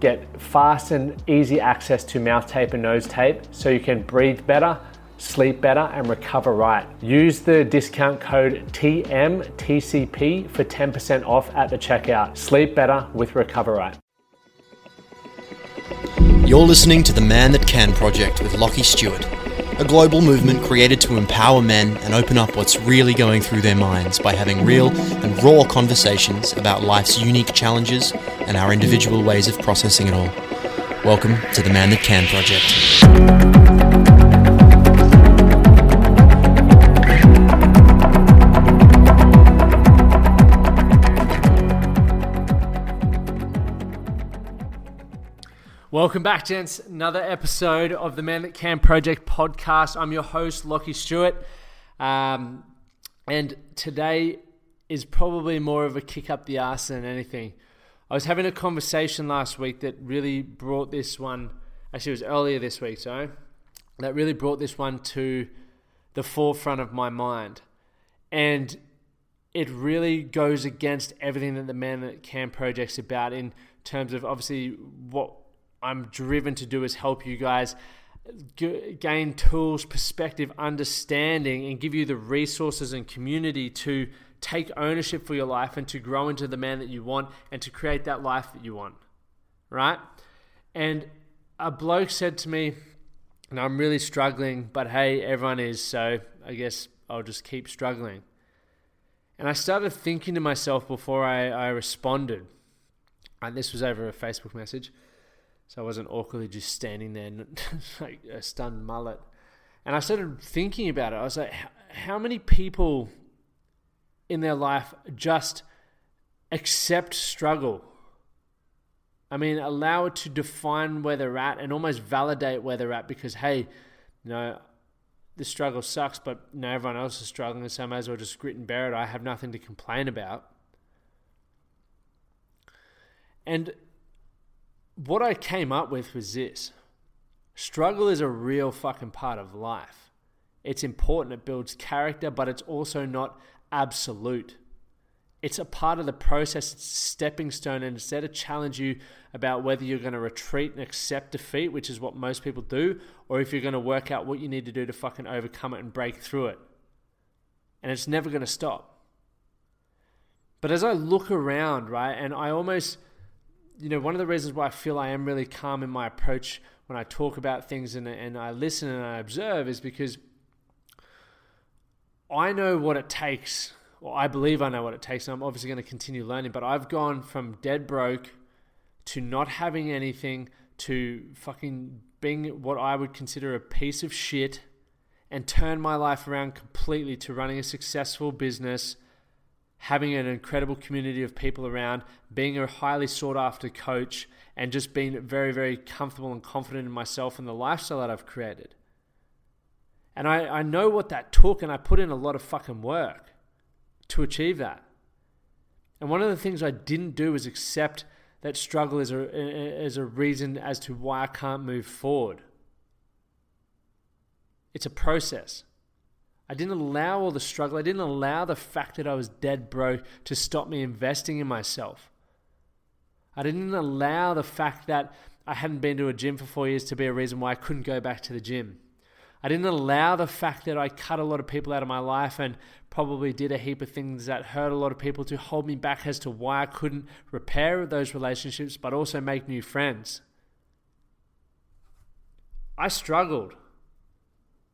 get fast and easy access to mouth tape and nose tape so you can breathe better, sleep better, and recover right. Use the discount code TMTCP for 10% off at the checkout. Sleep better with Recover Right. You're listening to the Man That Can project with Lachie Stuart a global movement created to empower men and open up what's really going through their minds by having real and raw conversations about life's unique challenges and our individual ways of processing it all. Welcome to the Man That Can Project. Welcome back, gents. Another episode of the Man That Can Project podcast. I'm your host, Lachie Stuart. Um, and today is probably more of a kick up the ass than anything. I was having a conversation last week that really brought this one, actually, it was earlier this week, so that really brought this one to the forefront of my mind. And it really goes against everything that the Man That Can Project's about in terms of obviously what I'm driven to do is help you guys gain tools, perspective, understanding, and give you the resources and community to take ownership for your life and to grow into the man that you want and to create that life that you want. Right? And a bloke said to me, and I'm really struggling, but hey, everyone is, so I guess I'll just keep struggling. And I started thinking to myself before I, I responded, and this was over a Facebook message. So I wasn't awkwardly just standing there like a stunned mullet. And I started thinking about it. I was like, how many people in their life just accept struggle? I mean, allow it to define where they're at and almost validate where they're at because, hey, you know, the struggle sucks, but you know, everyone else is struggling, so I may as well just grit and bear it. I have nothing to complain about. And what I came up with was this struggle is a real fucking part of life. It's important, it builds character, but it's also not absolute. It's a part of the process, it's a stepping stone, and instead of challenge you about whether you're going to retreat and accept defeat, which is what most people do, or if you're going to work out what you need to do to fucking overcome it and break through it. And it's never going to stop. But as I look around, right, and I almost you know, one of the reasons why I feel I am really calm in my approach when I talk about things and, and I listen and I observe is because I know what it takes, or I believe I know what it takes, and I'm obviously going to continue learning, but I've gone from dead broke to not having anything to fucking being what I would consider a piece of shit and turn my life around completely to running a successful business having an incredible community of people around, being a highly sought after coach, and just being very, very comfortable and confident in myself and the lifestyle that I've created. And I, I know what that took, and I put in a lot of fucking work to achieve that. And one of the things I didn't do was accept that struggle as a, as a reason as to why I can't move forward. It's a process. I didn't allow all the struggle. I didn't allow the fact that I was dead broke to stop me investing in myself. I didn't allow the fact that I hadn't been to a gym for four years to be a reason why I couldn't go back to the gym. I didn't allow the fact that I cut a lot of people out of my life and probably did a heap of things that hurt a lot of people to hold me back as to why I couldn't repair those relationships but also make new friends. I struggled.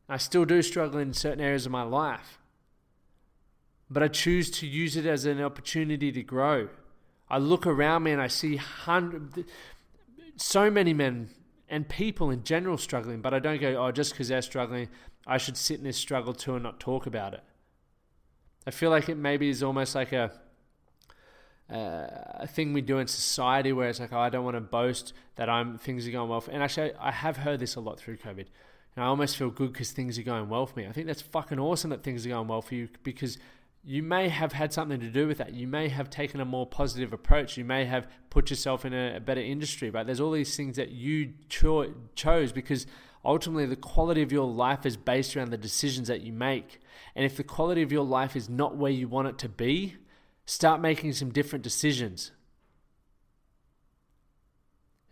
I still do struggle in certain areas of my life. But I choose to use it as an opportunity to grow. I look around me and I see hundred, so many men and people in general struggling, but I don't go, oh, just because they're struggling, I should sit in this struggle too and not talk about it. I feel like it maybe is almost like a uh, a thing we do in society where it's like, oh, I don't want to boast that I'm things are going well. And actually, I have heard this a lot through COVID. And I almost feel good because things are going well for me. I think that's fucking awesome that things are going well for you because you may have had something to do with that. You may have taken a more positive approach. You may have put yourself in a, a better industry. But there's all these things that you cho- chose because ultimately the quality of your life is based around the decisions that you make. And if the quality of your life is not where you want it to be, start making some different decisions.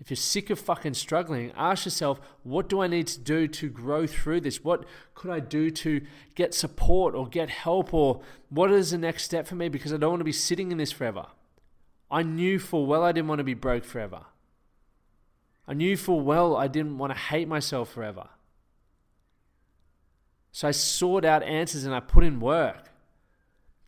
If you're sick of fucking struggling, ask yourself, what do I need to do to grow through this? What could I do to get support or get help? Or what is the next step for me? Because I don't want to be sitting in this forever. I knew full well I didn't want to be broke forever. I knew full well I didn't want to hate myself forever. So I sought out answers and I put in work.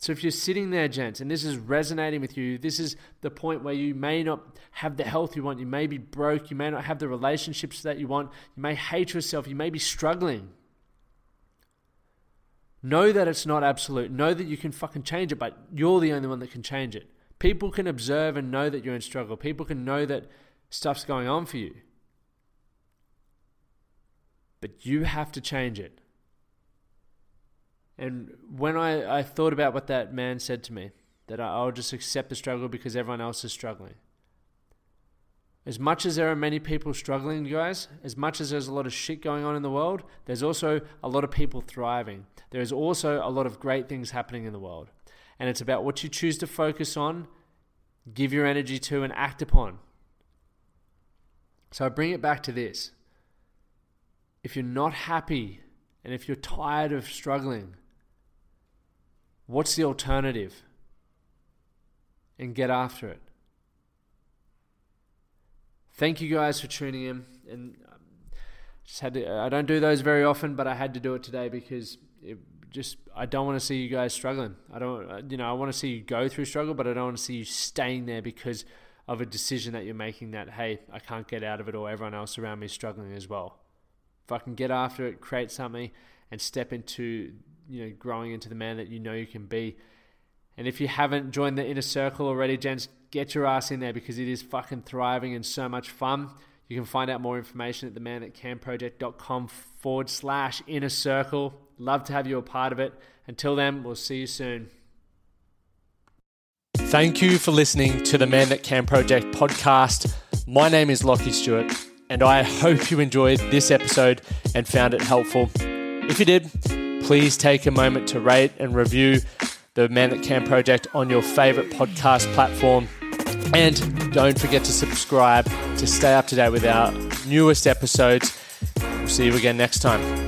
So if you're sitting there, gents, and this is resonating with you, this is the point where you may not have the health you want, you may be broke, you may not have the relationships that you want, you may hate yourself, you may be struggling. Know that it's not absolute. Know that you can fucking change it, but you're the only one that can change it. People can observe and know that you're in struggle. People can know that stuff's going on for you. But you have to change it. And when I, I thought about what that man said to me, that I'll just accept the struggle because everyone else is struggling. As much as there are many people struggling, guys, as much as there's a lot of shit going on in the world, there's also a lot of people thriving. There is also a lot of great things happening in the world. And it's about what you choose to focus on, give your energy to, and act upon. So I bring it back to this. If you're not happy and if you're tired of struggling, What's the alternative? And get after it. Thank you guys for tuning in. And um, just had to, I don't do those very often, but I had to do it today because it just I don't want to see you guys struggling. I don't, uh, you know, I want to see you go through struggle, but I don't want to see you staying there because of a decision that you're making that hey, I can't get out of it, or everyone else around me is struggling as well. If I can get after it, create something, and step into you know growing into the man that you know you can be. And if you haven't joined the inner circle already, gents, get your ass in there because it is fucking thriving and so much fun. You can find out more information at the man project.com forward slash inner circle. Love to have you a part of it. Until then, we'll see you soon. Thank you for listening to the Man That Can Project podcast. My name is Lachie Stuart, and I hope you enjoyed this episode and found it helpful. If you did, please take a moment to rate and review the Man That Can project on your favorite podcast platform. And don't forget to subscribe to stay up to date with our newest episodes. We'll see you again next time.